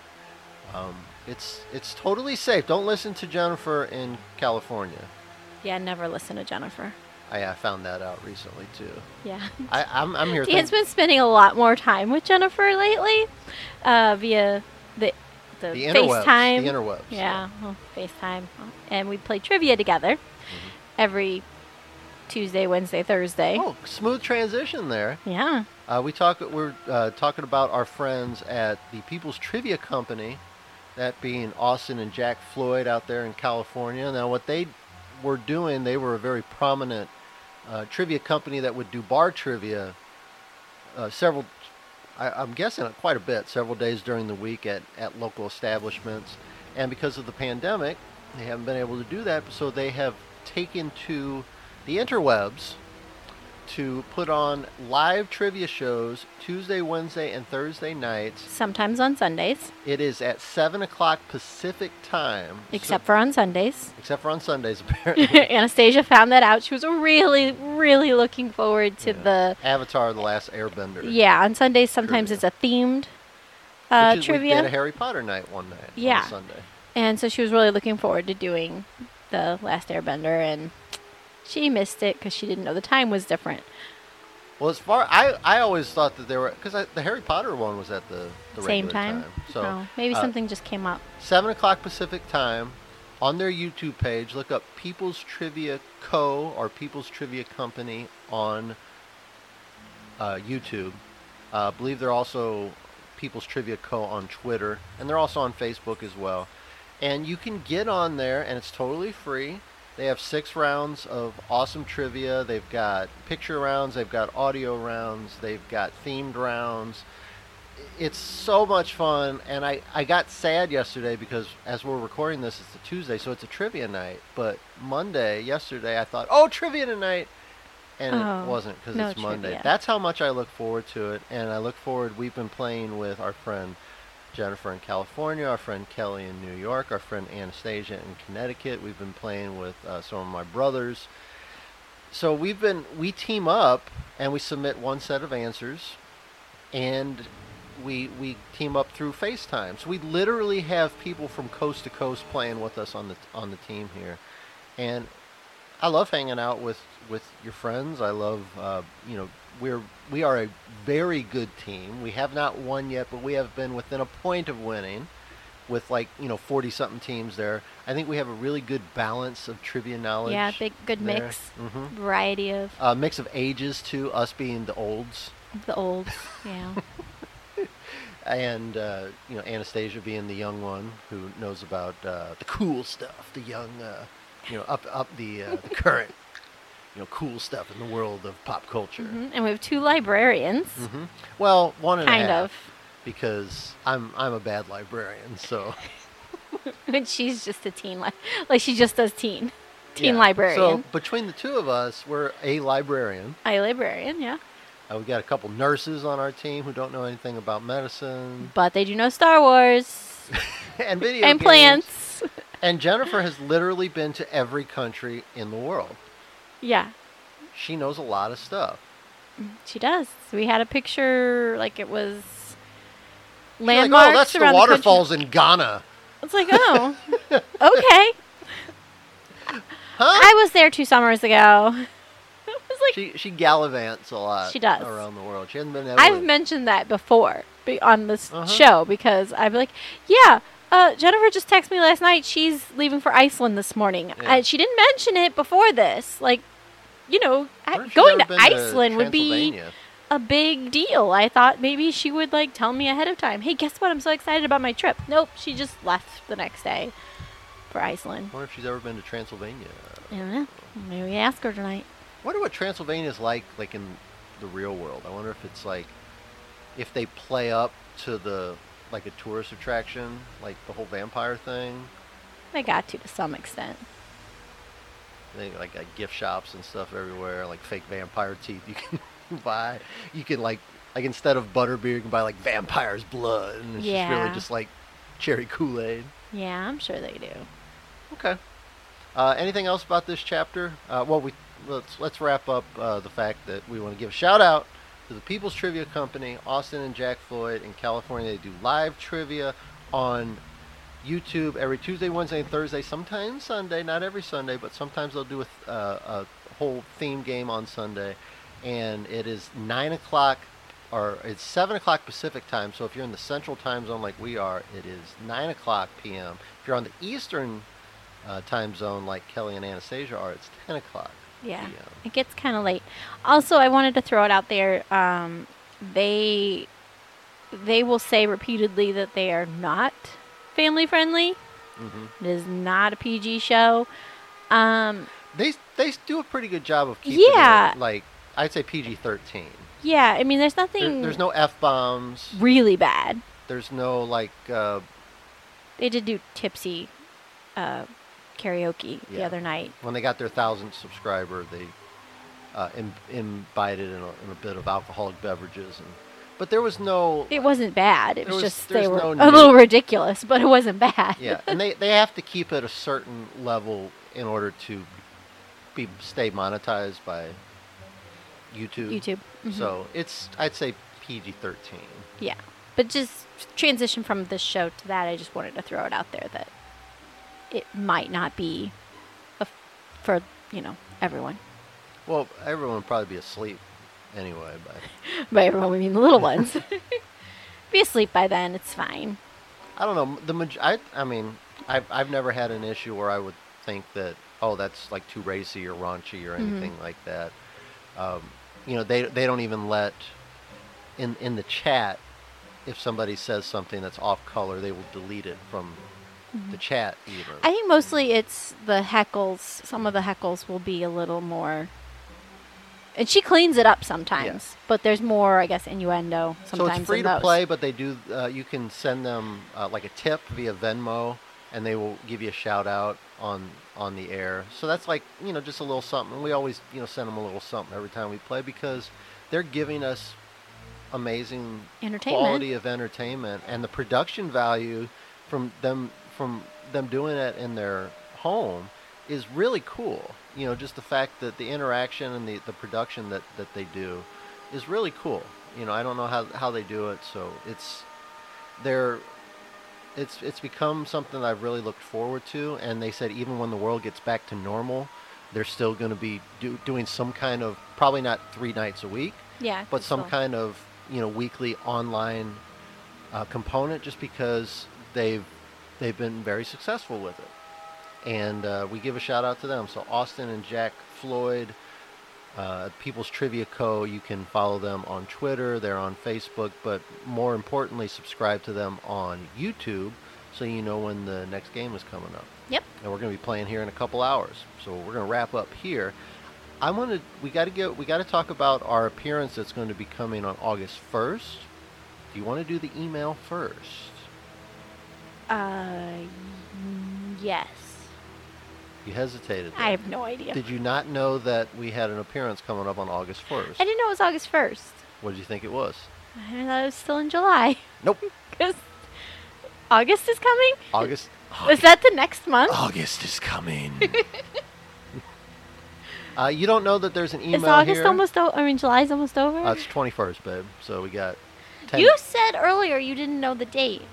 Um, it's it's totally safe. Don't listen to Jennifer in California. Yeah, never listen to Jennifer. I, I found that out recently too. Yeah. I, I'm I'm here. Dan's think- been spending a lot more time with Jennifer lately, uh, via the the, the interwebs. FaceTime. The interwebs. yeah, well, FaceTime, and we play trivia together every Tuesday, Wednesday, Thursday. Oh, smooth transition there. Yeah. Uh, we talk. We're uh, talking about our friends at the People's Trivia Company, that being Austin and Jack Floyd out there in California. Now, what they were doing, they were a very prominent uh, trivia company that would do bar trivia uh, several. I, I'm guessing quite a bit, several days during the week at, at local establishments. And because of the pandemic, they haven't been able to do that. So they have taken to the interwebs to put on live trivia shows Tuesday, Wednesday, and Thursday nights. Sometimes on Sundays, It is at 7 o'clock Pacific time. so- except for on Sundays. except for on Sundays, apparently. Anastasia found that out. She was really, really looking forward to Yeah. the. Avatar The Last Airbender. Yeah, on Sundays sometimes Trivia. it's a themed uh, Which is, We trivia. did a Harry Potter night one night Yeah. on Sunday. And so she was really looking forward to doing the Last Airbender, and she missed it because she didn't know the time was different. Well, as far I, I always thought that there were because the Harry Potter one was at the, the Same regular time. So oh, maybe uh, something just came up. seven o'clock Pacific time on their YouTube page. Look up People's Trivia Co. or People's Trivia Company on uh, YouTube. Uh, I believe they're also People's Trivia Co. on Twitter, and they're also on Facebook as well. And you can get on there, and it's totally free. They have six rounds of awesome trivia. They've got picture rounds, they've got audio rounds, they've got themed rounds. It's so much fun, and I, I got sad yesterday because as we're recording this, it's a Tuesday, so it's a trivia night. But Monday, yesterday, I thought, oh, trivia tonight, and Oh, it wasn't because no it's Monday. trivia. That's how much I look forward to it, and I look forward. We've been playing with our friend Jennifer in California, our friend Kelly in New York, our friend Anastasia in Connecticut. We've been playing with uh, some of my brothers. So we've been we team up and we submit one set of answers, and we we team up through FaceTime. So we literally have people from coast to coast playing with us on the on the team here, and I love hanging out with with your friends. I love uh, you know we're we are a very good team. We have not won yet, but we have been within a point of winning. With like you know forty something teams there, I think we have a really good balance of trivia knowledge. Yeah, big, good there. mix, hmm variety of A mix of ages too. Us being the olds, the olds, Yeah. and uh, you know Anastasia being the young one who knows about uh, the cool stuff, the young, uh, you know, up up the uh, the current, you know, cool stuff in the world of pop culture. Mhm, And we have two librarians, hmm Well, one and a kind half, of. because I'm I'm a bad librarian, so And she's just a teen, li- like she just does teen, teen yeah. librarian. So between the two of us, we're a librarian. a librarian, yeah. Uh, we got a couple nurses on our team who don't know anything about medicine. But they do know Star Wars. and video and games. plants. And Jennifer has literally been to every country in the world. Yeah, She knows a lot of stuff. she does. We had a picture like it was She's like, landmarks oh, that's the around country. waterfalls in Ghana. It's like, oh, okay. Huh? I was there two summers ago. Like she she gallivants a lot. She does. around the world. She hasn't been. I've mentioned that before be- on this Uh-huh. show because I'd be like, yeah, uh, Jennifer just texted me last night. She's leaving for Iceland this morning. Yeah. Uh, she didn't mention it before this. Like, you know, going to Iceland would be a big deal. I thought maybe she would like tell me ahead of time. Hey, guess what? I'm so excited about my trip. Nope, she just left the next day for Iceland. I wonder if she's ever been to Transylvania. I don't know. Maybe we ask her tonight. I wonder what Transylvania is like, like in the real world. I wonder if it's like, if they play up to the like a tourist attraction, like the whole vampire thing. They got to to some extent. They like got gift shops and stuff everywhere, like fake vampire teeth you can buy. You can like like instead of butterbeer, you can buy like vampire's blood, and it's just really just like cherry Kool Aid. Yeah, I'm sure they do. Okay. Uh, anything else about this chapter? Uh, well, we let's let's wrap up uh, the fact that we want to give a shout out to the People's Trivia Company, Austin and Jack Floyd in California. They do live trivia on YouTube every Tuesday, Wednesday, and Thursday. Sometimes Sunday, not every Sunday, but sometimes they'll do a, th- uh, a whole theme game on Sunday, and it is nine o'clock. Or it's seven o'clock Pacific time. So if you're in the Central Time Zone like we are, it is nine o'clock p.m. If you're on the Eastern uh, time zone like Kelly and Anastasia are, it's 10 o'clock. Yeah, PM. it gets kind of late. Also, I wanted to throw it out there. Um, they they will say repeatedly that they are not family friendly. hmm It is not a PG show. Um, They they do a pretty good job of keeping Yeah. it like I'd say PG-13. yeah, I mean, there's There, nothing there's no f bombs. really bad. There's no like uh, They did do tipsy uh, karaoke the other night. when they got their thousandth subscriber, they uh, Im- imbibed in a, in a bit of alcoholic beverages, and but there was no It wasn't bad. It was, was- just they were no a little ridiculous, but it wasn't bad. yeah, and they they have to keep it a certain level in order to be stay monetized by YouTube. YouTube. Mhm. So it's I'd say PG-13. Yeah. But just transition from this show to that, I just wanted to throw it out there that it might not be a f- for, you know, everyone. Well, everyone would probably be asleep anyway, but By everyone, we mean the little ones. be asleep by then, it's fine. I don't know. The maj- I I mean, I've I've never had an issue where I would think that oh that's like too racy or raunchy or Mhm. anything like that. Um, you know, they they don't even let in in the chat if somebody says something that's off color, they will delete it from the chat even. I think mostly it's the heckles. Some of the heckles will be a little more. And she cleans it up sometimes, but there's more, I guess, innuendo sometimes. so it's free to those. play, but they do. Uh, you can send them uh, like a tip via Venmo, and they will give you a shout out on on the air. So that's like you know just a little something. We always you know send them a little something every time we play because they're giving us amazing quality of entertainment and the production value from them from them doing it in their home is really cool. You know, just the fact that the interaction and the, the production that, that they do is really cool. You know, I don't know how, how they do it, so it's they're it's it's become something that I've really looked forward to. And they said even when the world gets back to normal, they're still going to be do, doing some kind of probably not three nights a week, Yeah. but some so- kind of you know weekly online uh, component just because they've they've been very successful with it and uh, we give a shout out to them so austin and jack floyd uh, people's trivia co you can follow them on twitter they're on facebook but more importantly subscribe to them on youtube so you know when the next game is coming up Yep. and we're going to be playing here in a couple hours so we're going to wrap up here I want to. We got to get. We got to talk about our appearance that's going to be coming on August first. Do you want to do the email first? Uh, yes. You hesitated. I have no idea. Did you not know that we had an appearance coming up on August first? I didn't know it was August 1st. What did you think it was? I thought it was still in July. Nope. Because August is coming? August. Is that the next month? August is coming. uh, you don't know that there's an email is August here? almost over? I mean, July's almost over? Uh, it's 21st, babe. So we got 10. you said earlier you didn't know the date.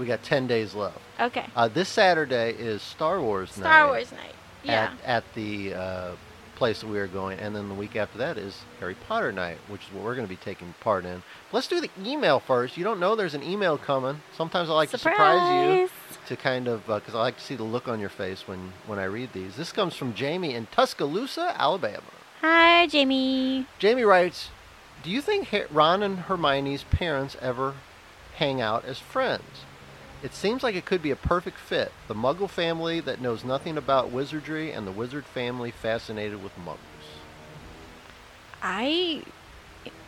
We got 10 days left. Okay. Uh, this Saturday is Star Wars night. Star Wars night. Yeah. At, at the uh, place that we are going, and then the week after that is Harry Potter night, which is what we're going to be taking part in. Let's do the email first. You don't know there's an email coming. Sometimes I like to surprise you Surprise! to kind of because I like to see the look on your face when when I read these. This comes from Jamie in Tuscaloosa, Alabama. Hi, Jamie. Jamie writes, "Do you think Ron and Hermione's parents ever hang out as friends? It seems like it could be a perfect fit. The Muggle family that knows nothing about wizardry, and the wizard family fascinated with Muggles." I,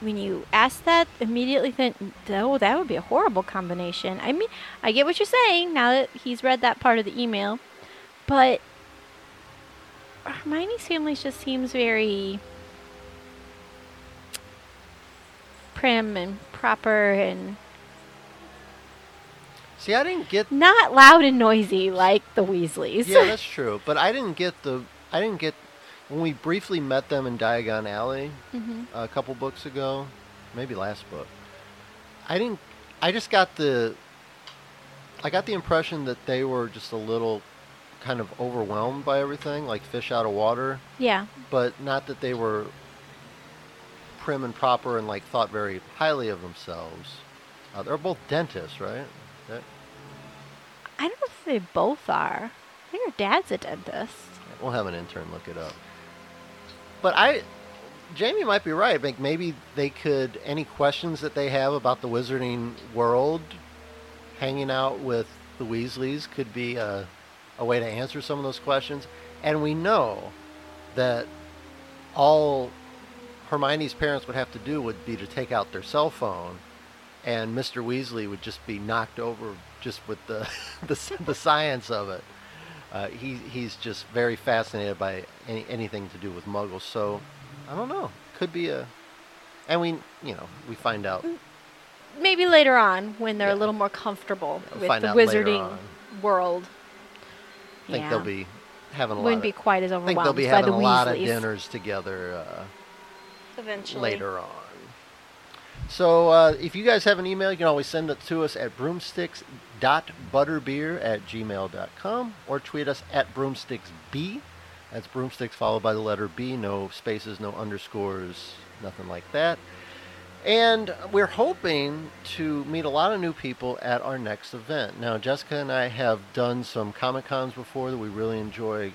when you asked that, immediately think, oh, that would be a horrible combination. I mean, I get what you're saying now that he's read that part of the email, but Hermione's family just seems very prim and proper and See, I didn't get. not loud and noisy like the Weasleys. yeah, that's true. But I didn't get the. I didn't get when we briefly met them in Diagon Alley. hmm a couple books ago, maybe last book. I didn't. I just got the. I got the impression that they were just a little, kind of overwhelmed by everything, like fish out of water. Yeah. But not that they were prim and proper and like thought very highly of themselves. Uh, they're both dentists, right? I don't know if they both are. I think her dad's a dentist. we'll have an intern look it up. But I, Jamie might be right. Like maybe they could any questions that they have about the wizarding world, hanging out with the Weasleys could be a, a way to answer some of those questions. And we know that all Hermione's parents would have to do would be to take out their cell phone, and Mr. Weasley would just be knocked over just with the the, the science of it. Uh, he he's just very fascinated by any, anything to do with Muggles. So I don't know. Could be a, and we you know we find out. Maybe later on when they're Yeah. a little more comfortable We'll with the wizarding world. I think yeah. they'll be having a lot. Wouldn't of, be quite as overwhelmed. I think they'll be having the a lot of dinners together. Uh, Eventually. later on. So uh, if you guys have an email, you can always send it to us at broomsticks.butterbeer at gmail.com or tweet us at broomsticksb. That's broomsticks followed by the letter B. No spaces, no underscores, nothing like that. And we're hoping to meet a lot of new people at our next event. Now, Jessica and I have done some Comic Cons before that we really enjoy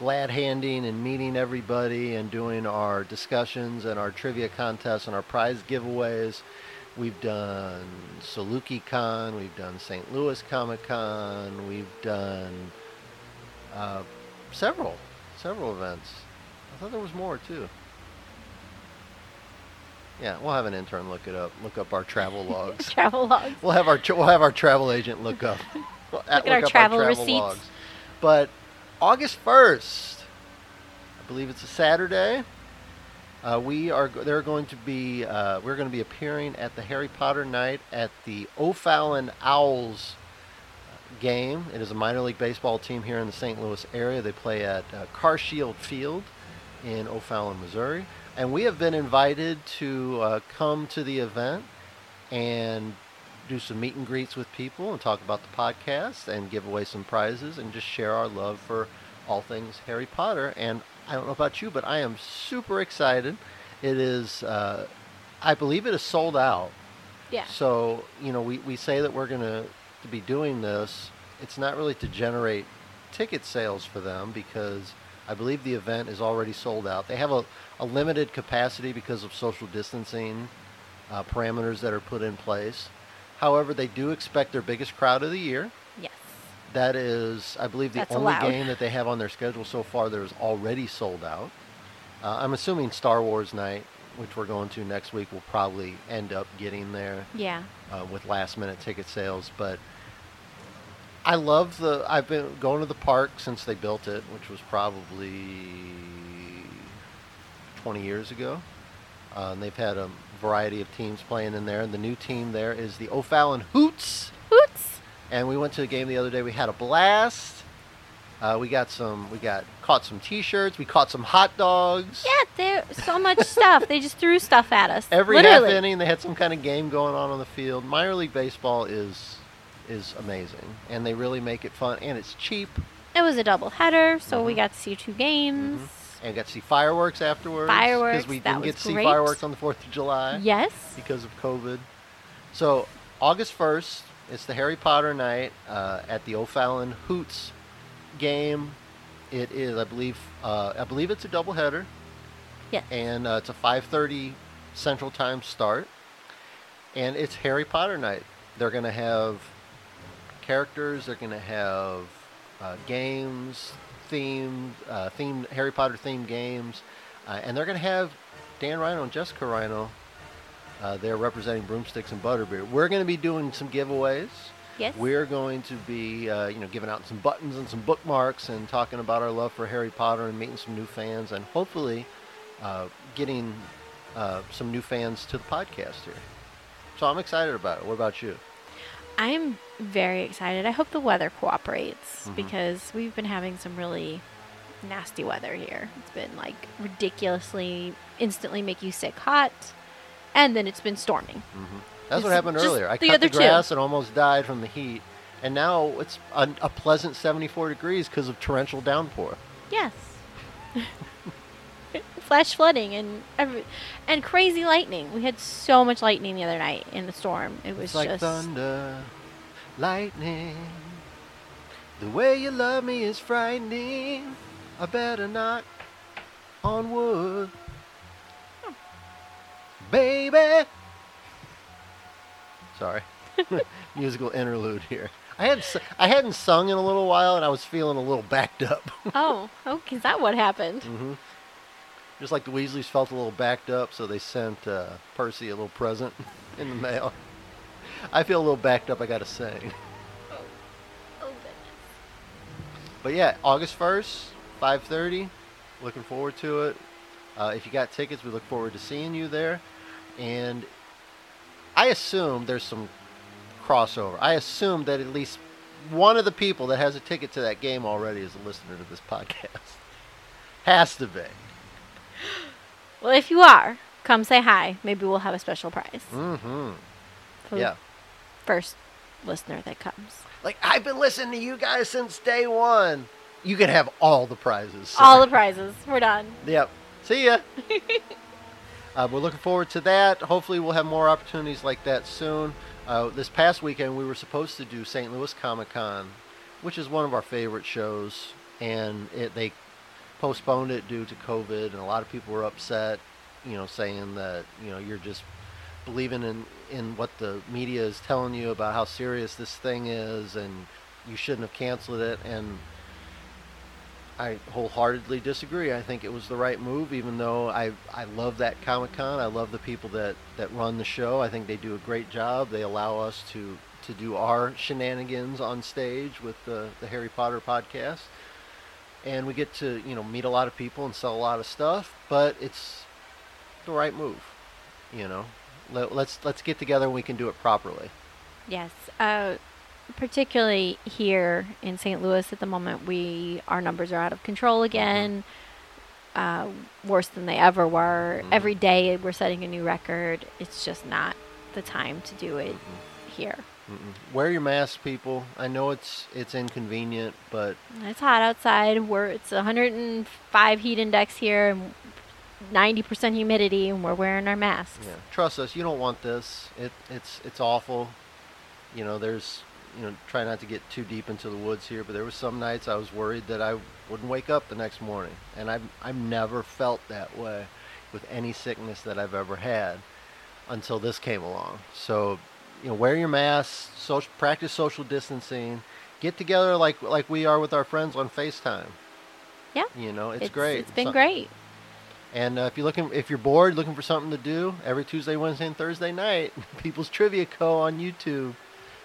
glad handing and meeting everybody and doing our discussions and our trivia contests and our prize giveaways. We've done Saluki Con, we've done St. Louis Comic Con, we've done uh, several, several events. I thought there was more too. Yeah, we'll have an intern look it up. Look up our travel logs. Travel logs. We'll have our tra- we'll have our travel agent look up look at our travel receipts. But August first, I believe it's a Saturday. Uh, we are they're going to be uh, we're going to be appearing at the Harry Potter night at the O'Fallon Owls uh, game. It is a minor league baseball team here in the St. Louis area. They play at uh, Carshield Field in O'Fallon, Missouri, and we have been invited to uh, come to the event and do some meet and greets with people and talk about the podcast and give away some prizes and just share our love for all things Harry Potter. And I don't know about you, but I am super excited. It is, uh, I believe it is sold out. Yeah. So, you know, we, we say that we're going to be doing this. It's not really to generate ticket sales for them because I believe the event is already sold out. They have a, a limited capacity because of social distancing uh, parameters that are put in place. However, they do expect their biggest crowd of the year. Yes. That is, I believe, the That's only allowed. game that they have on their schedule so far that is already sold out. Uh, I'm assuming Star Wars Night, which we're going to next week, will probably end up getting there Yeah. uh, with last minute ticket sales. But I love the. I've been going to the park since they built it, which was probably 20 years ago. Uh, and they've had a variety of teams playing in there. And the new team there is the O'Fallon Hoots. Hoots. And we went to the game the other day. We had a blast. Uh, we got some. We got caught some T-shirts. We caught some hot dogs. Yeah, there's so much stuff. They just threw stuff at us. Every Literally. half inning, they had some kind of game going on on the field. Minor league baseball is is amazing, and they really make it fun, and it's cheap. It was a double header, so we Mhm. got to see two games. And got to see fireworks afterwards. Fireworks, because we didn't get to see great. fireworks on the Fourth of July Yes. because of COVID. So August first, it's the Harry Potter night uh, at the O'Fallon Hoots game. It is, I believe, uh, I believe it's a doubleheader. Yes. and uh, it's a 5:30 Central Time start, and it's Harry Potter night. They're going to have characters. They're going to have uh, games, themed, uh, themed Harry Potter themed games, uh, and they're going to have Dan Rhino and Jessica Rhino. Uh, they're representing Broomsticks and Butterbeer. We're going to be doing some giveaways. Yes. We're going to be, uh, you know, giving out some buttons and some bookmarks and talking about our love for Harry Potter and meeting some new fans and hopefully uh, getting uh, some new fans to the podcast here. So I'm excited about it. What about you? I'm very excited. I hope the weather cooperates Mhm. because we've been having some really nasty weather here. It's been like ridiculously instantly make you sick hot, and then it's been storming. That's what happened earlier. I the cut the two. grass and almost died from the heat, and now it's a, a pleasant 74 degrees because of torrential downpour. Yes. Flash flooding and every, and crazy lightning. We had so much lightning the other night in the storm. It was It's like just thunder, lightning. The way you love me is frightening. I better knock on wood. Baby. Sorry. Musical interlude here. I had I hadn't sung in a little while and I was feeling a little backed up. oh, okay. Is that what happened? Mm-hmm. Just like the Weasleys felt a little backed up, so they sent uh, Percy a little present in the mail. I feel a little backed up. I gotta say. Oh, goodness. But yeah, August first, five thirty. Looking forward to it. Uh, if you got tickets, we look forward to seeing you there. And I assume there's some crossover. I assume that at least one of the people that has a ticket to that game already is a listener to this podcast. Has to be. Well, if you are, come say hi. Maybe we'll have a special prize Mm-hmm. for Yeah. First listener that comes. Like I've been listening to you guys since day one. You can have all the prizes. All the prizes. We're done. Yep. See ya. uh, we're looking forward to that. Hopefully, we'll have more opportunities like that soon. Uh, this past weekend, we were supposed to do St. Louis Comic Con, which is one of our favorite shows, and it, they postponed it due to COVID, and a lot of people were upset. You know, saying that you know you're just believing in in what the media is telling you about how serious this thing is, and you shouldn't have canceled it. And I wholeheartedly disagree. I think it was the right move, even though I, I love that Comic Con. I love the people that, that run the show. I think they do a great job. They allow us to, to do our shenanigans on stage with the, the Harry Potter podcast. And we get to, you know, meet a lot of people and sell a lot of stuff, but it's the right move. You know, Let, let's let's get together and we can do it properly. Yes. Uh, particularly here in St. Louis at the moment, we our numbers are out of control again. Uh, worse than they ever were. Mhm. Every day we're setting a new record. It's just not the time to do it here. Mm-mm. Wear your mask, people. I know it's it's inconvenient, but It's hot outside. We're it's 105 heat index here and 90% humidity, and we're wearing our masks. Yeah, trust us. You don't want this. It it's it's awful. You know, there's you know, try not to get too deep into the woods here, but there was some nights I was worried that I wouldn't wake up the next morning, and I've I've never felt that way with any sickness that I've ever had until this came along. So, you know, wear your mask, social, practice social distancing, get together like like we are with our friends on FaceTime. Yeah. You know, it's, great. It's been So- great. And uh, if you're looking, if you're bored, looking for something to do, every Tuesday, Wednesday, and Thursday night, People's Trivia Co. on YouTube.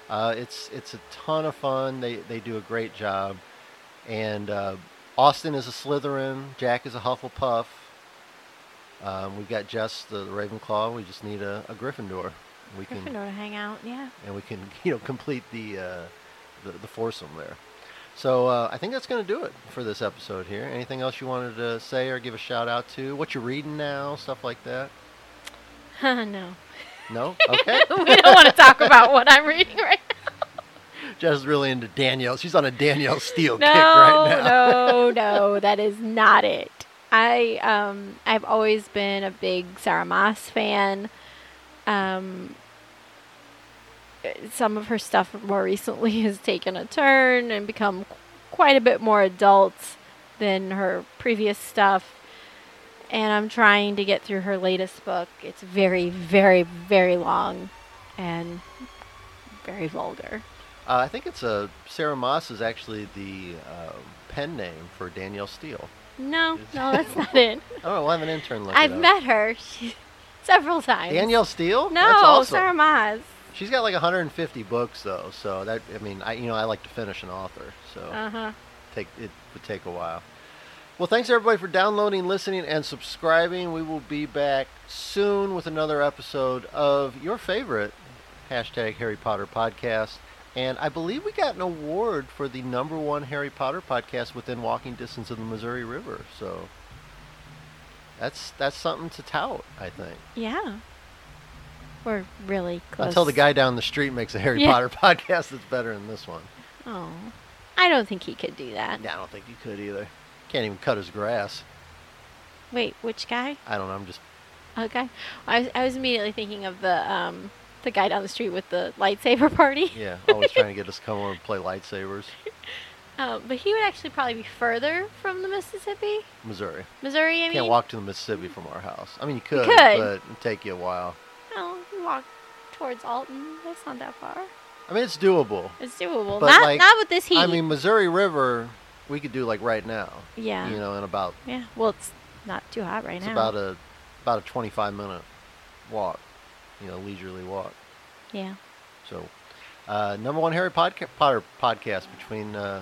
Uh, it's it's a ton of fun. They they do a great job, and uh, Austin is a Slytherin. Jack is a Hufflepuff. Um, we've got Jess the, Ravenclaw. We just need a, a Gryffindor. We can Gryffindor to hang out. Yeah. and we can you know complete the uh, the, the foursome there. So uh, I think that's going to do it for this episode here. Anything else you wanted to say or give a shout out to? What you're reading now, stuff like that? no. No? Okay. we don't want to talk about what I'm reading right now. Jess is really into Danielle. She's on a Danielle Steel no, kick right now. no, no, that is not it. I um I've always been a big Sarah Maas fan. Um some of her stuff more recently has taken a turn and become qu- quite a bit more adult than her previous stuff. And I'm trying to get through her latest book. It's very, very, very long and very vulgar. Uh, I think it's a Sarah Maas is actually the uh, pen name for Danielle Steel. No, no, that's not it. Oh, we'll have an intern look I've met her she, several times. Danielle Steel. No, That's awesome. Sarah Maas. She's got like 150 books though, so that I mean, I you know I like to finish an author, so Uh huh. take it would take a while. Well, thanks everybody for downloading, listening, and subscribing. We will be back soon with another episode of your favorite hashtag Harry Potter podcast. And I believe we got an award for the number one Harry Potter podcast within walking distance of the Missouri River. So that's that's something to tout, I think. Yeah. We're really close. Until the guy down the street makes a Harry Yeah. Potter podcast that's better than this one. Oh, I don't think he could do that. Yeah, I don't think he could either. Can't even cut his grass. Wait, which guy? I don't know. I'm just Okay. I was, I was immediately thinking of the um the guy down the street with the lightsaber party. yeah, always trying to get us to come over and play lightsabers. Um, but he would actually probably be further from the Mississippi, Missouri. Missouri. I mean, Can't walk to the Mississippi from our house. I mean, you could, could. but it'd take you a while. Walk towards Alton. That's not that far. I mean, it's doable. It's doable. But, not like, not with this heat. I mean, Missouri River, we could do like right now. yeah. You know, in about Yeah. Well, it's not too hot right it's now. It's about a about a 25 minute walk. You know, leisurely walk. yeah. So, uh, number one Harry Podca- Potter podcast between uh,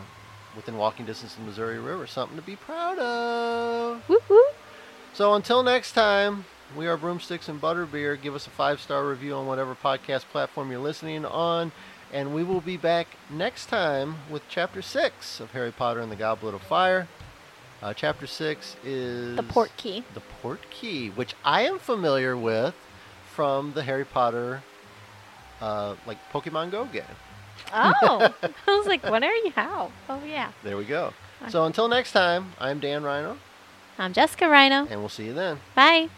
within walking distance of Missouri River. Something to be proud of. Whoop. So until next time, we are Broomsticks and Butterbeer. Give us a five star review on whatever podcast platform you're listening on. And we will be back next time with Chapter 6 of Harry Potter and the Goblet of Fire. Uh, chapter 6 is The port key. The Port Key, which I am familiar with from the Harry Potter, uh, like Pokemon Go game. Oh, I was like, what are you? How? Oh yeah. There we go. So until next time, I'm Dan Rhino, I'm Jessica Rhino. and we'll see you then. Bye.